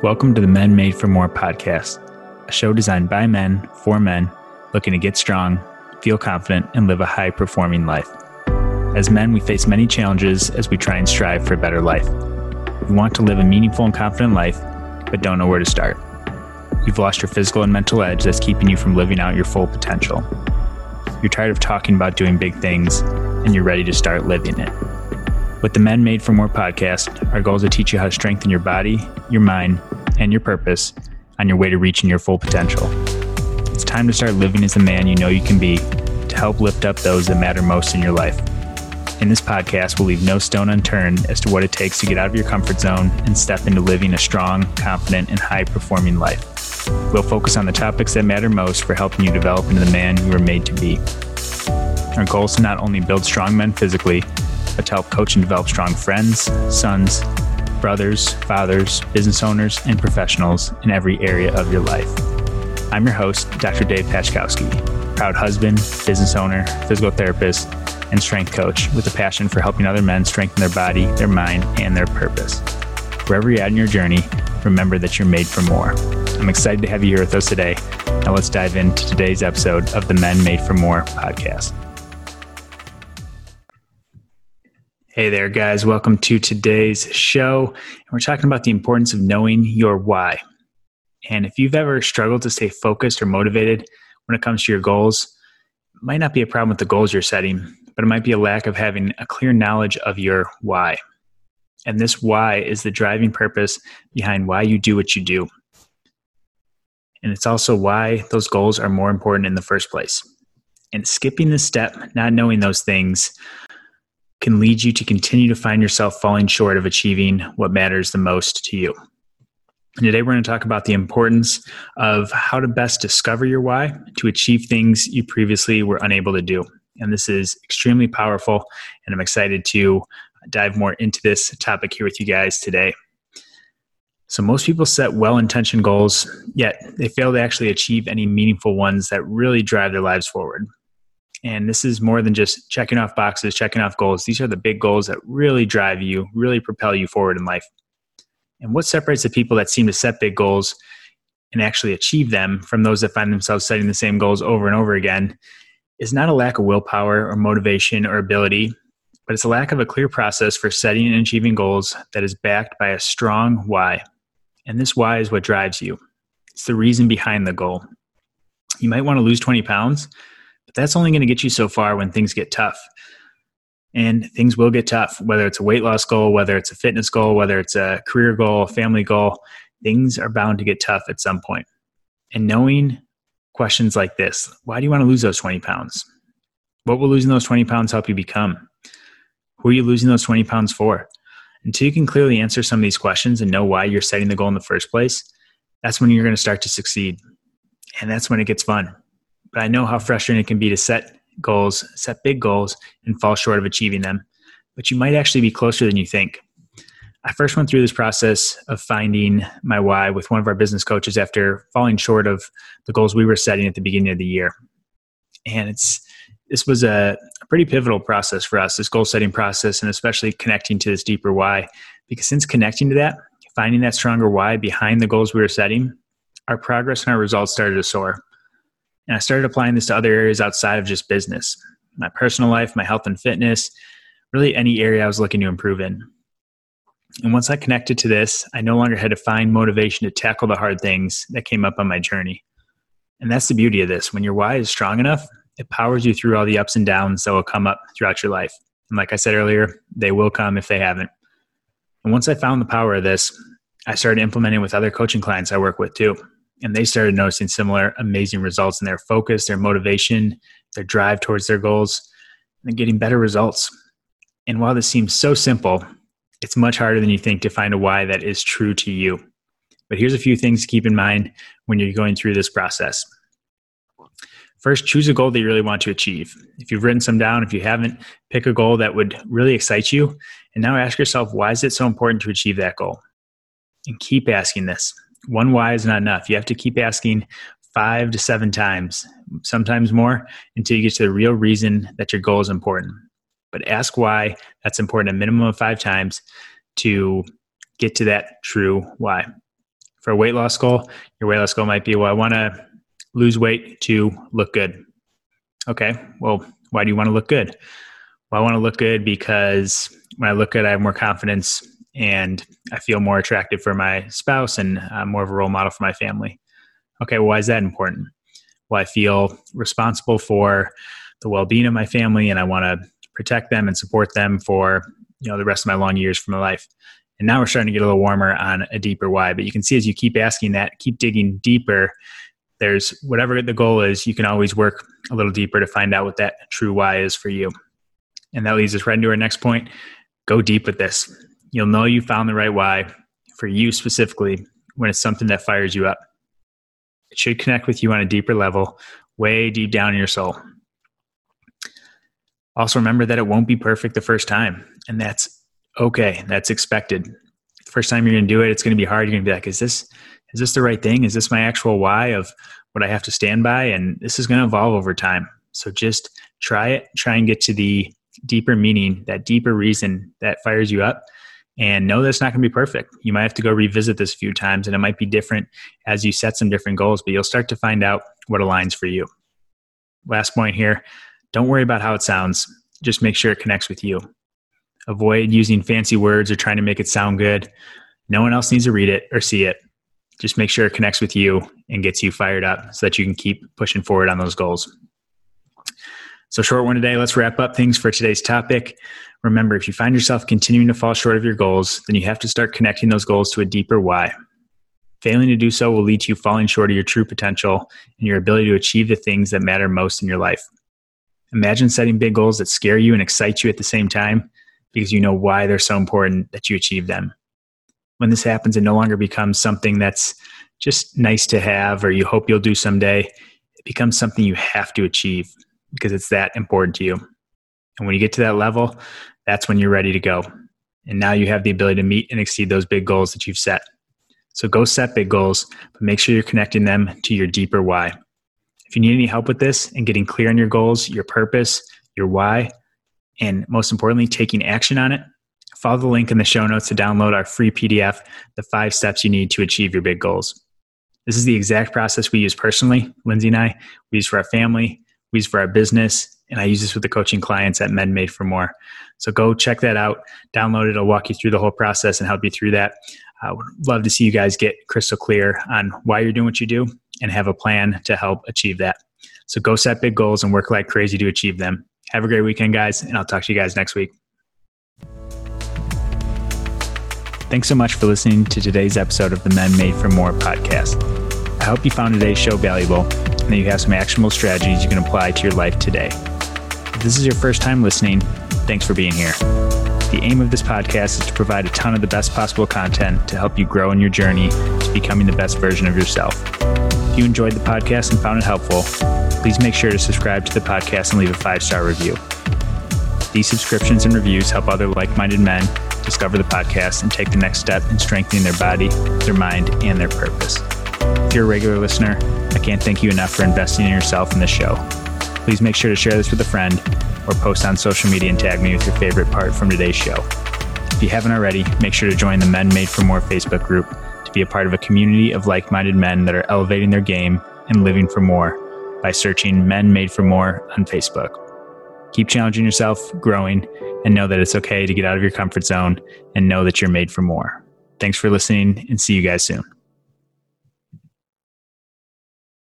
Welcome to the Men Made for More podcast, a show designed by men for men looking to get strong, feel confident, and live a high performing life. As men, we face many challenges as we try and strive for a better life. We want to live a meaningful and confident life, but don't know where to start. You've lost your physical and mental edge that's keeping you from living out your full potential. You're tired of talking about doing big things, and you're ready to start living it. With the Men Made for More podcast, our goal is to teach you how to strengthen your body, your mind, and your purpose on your way to reaching your full potential. It's time to start living as the man you know you can be to help lift up those that matter most in your life. In this podcast, we'll leave no stone unturned as to what it takes to get out of your comfort zone and step into living a strong, confident, and high performing life. We'll focus on the topics that matter most for helping you develop into the man you were made to be. Our goal is to not only build strong men physically, to help coach and develop strong friends, sons, brothers, fathers, business owners, and professionals in every area of your life. I'm your host, Dr. Dave Pachkowski, proud husband, business owner, physical therapist, and strength coach with a passion for helping other men strengthen their body, their mind, and their purpose. Wherever you're at in your journey, remember that you're made for more. I'm excited to have you here with us today. Now let's dive into today's episode of the Men Made for More podcast. Hey there, guys. Welcome to today's show. We're talking about the importance of knowing your why. And if you've ever struggled to stay focused or motivated when it comes to your goals, it might not be a problem with the goals you're setting, but it might be a lack of having a clear knowledge of your why. And this why is the driving purpose behind why you do what you do. And it's also why those goals are more important in the first place. And skipping this step, not knowing those things, can lead you to continue to find yourself falling short of achieving what matters the most to you. And today we're going to talk about the importance of how to best discover your why to achieve things you previously were unable to do. And this is extremely powerful, and I'm excited to dive more into this topic here with you guys today. So, most people set well intentioned goals, yet they fail to actually achieve any meaningful ones that really drive their lives forward. And this is more than just checking off boxes, checking off goals. These are the big goals that really drive you, really propel you forward in life. And what separates the people that seem to set big goals and actually achieve them from those that find themselves setting the same goals over and over again is not a lack of willpower or motivation or ability, but it's a lack of a clear process for setting and achieving goals that is backed by a strong why. And this why is what drives you. It's the reason behind the goal. You might want to lose 20 pounds, but that's only going to get you so far when things get tough. And things will get tough, whether it's a weight loss goal, whether it's a fitness goal, whether it's a career goal, family goal, things are bound to get tough at some point. And knowing questions like this why do you want to lose those 20 pounds? What will losing those 20 pounds help you become? Who are you losing those 20 pounds for? Until you can clearly answer some of these questions and know why you're setting the goal in the first place, that's when you're going to start to succeed. And that's when it gets fun but I know how frustrating it can be to set goals, set big goals, and fall short of achieving them. But you might actually be closer than you think. I first went through this process of finding my why with one of our business coaches after falling short of the goals we were setting at the beginning of the year. And it's this was a, pretty pivotal process for us, this goal setting process, and especially connecting to this deeper why. Because since connecting to that, finding that stronger why behind the goals we were setting, our progress and our results started to soar. And I started applying this to other areas outside of just business my personal life, my health and fitness, really any area I was looking to improve in. And once I connected to this, I no longer had to find motivation to tackle the hard things that came up on my journey. And that's the beauty of this. When your why is strong enough, it powers you through all the ups and downs that will come up throughout your life. And like I said earlier, they will come if they haven't. And once I found the power of this, I started implementing with other coaching clients I work with too and they started noticing similar amazing results in their focus, their motivation, their drive towards their goals, and getting better results. And while this seems so simple, it's much harder than you think to find a why that is true to you. But here's a few things to keep in mind when you're going through this process. First, choose a goal that you really want to achieve. If you've written some down, if you haven't, pick a goal that would really excite you. And now ask yourself, why is it so important to achieve that goal? And keep asking this one why is not enough. You have to keep asking five to seven times, sometimes more, until you get to the real reason that your goal is important. But ask why that's important a minimum of five times to get to that true why. For a weight loss goal, your weight loss goal might be, well, I want to lose weight to look good. Okay, well, why do you want to look good? Well, I want to look good because when I look good, I have more confidence and I feel more attractive for my spouse and I'm more of a role model for my family. Okay, well, why is that important? Well, I feel responsible for the well-being of my family and I want to protect them and support them for you know the rest of my long years for my life. And now we're starting to get a little warmer on a deeper why. But you can see as you keep asking that, keep digging deeper, there's whatever the goal is, you can always work a little deeper to find out what that true why is for you. And that leads us right into our next point. Go deep with this. You'll know you found the right why for you specifically when it's something that fires you up. It should connect with you on a deeper level, way deep down in your soul. Also, remember that it won't be perfect the first time, and that's okay. That's expected. The first time you're going to do it, it's going to be hard. You're going to be like, "Is this is this the right thing? Is this my actual why of what I have to stand by?" And this is going to evolve over time. So just try it. Try and get to the deeper meaning, that deeper reason that fires you up, and know that it's not going to be perfect. You might have to go revisit this a few times, and it might be different as you set some different goals. But you'll start to find out what aligns for you. Last point here don't worry about how it sounds, just make sure it connects with you. Avoid using fancy words or trying to make it sound good. No one else needs to read it or see it. Just make sure it connects with you and gets you fired up so that you can keep pushing forward on those goals. So, short one today. Let's wrap up things for today's topic. Remember, if you find yourself continuing to fall short of your goals, then you have to start connecting those goals to a deeper why. Failing to do so will lead to you falling short of your true potential and your ability to achieve the things that matter most in your life. Imagine setting big goals that scare you and excite you at the same time because you know why they're so important that you achieve them. When this happens, it no longer becomes something that's just nice to have or you hope you'll do someday. It becomes something you have to achieve because it's that important to you. And when you get to that level, that's when you're ready to go. And now you have the ability to meet and exceed those big goals that you've set. So go set big goals, but make sure you're connecting them to your deeper why. If you need any help with this and getting clear on your goals, your purpose, your why, and most importantly, taking action on it, follow the link in the show notes to download our free PDF, The Five Steps You Need to Achieve Your Big Goals. This is the exact process we use personally, Lindsay and I. We use for our family, we use for our business, and I use this with the coaching clients at Men Made for More. So go check that out, download it. It'll walk you through the whole process and help you through that. I would love to see you guys get crystal clear on why you're doing what you do and have a plan to help achieve that. So go set big goals and work like crazy to achieve them. Have a great weekend, guys, and I'll talk to you guys next week. Thanks so much for listening to today's episode of the Men Made for More podcast. I hope you found today's show valuable and that you have some actionable strategies you can apply to your life today. If this is your first time listening, thanks for being here. The aim of this podcast is to provide a ton of the best possible content to help you grow in your journey to becoming the best version of yourself If you enjoyed the podcast and found it helpful, please make sure to subscribe to the podcast and leave a five star review. These subscriptions and reviews help other like minded men discover the podcast and take the next step in strengthening their body, their mind, and their purpose. If you're a regular listener, I can't thank you enough for investing in yourself in this show. Please make sure to share this with a friend or post on social media and tag me with your favorite part from today's show. If you haven't already, make sure to join the Men Made for More Facebook group to be a part of a community of like minded men that are elevating their game and living for more by searching Men Made for More on Facebook. Keep challenging yourself, growing, and know that it's okay to get out of your comfort zone and know that you're made for more. Thanks for listening and see you guys soon.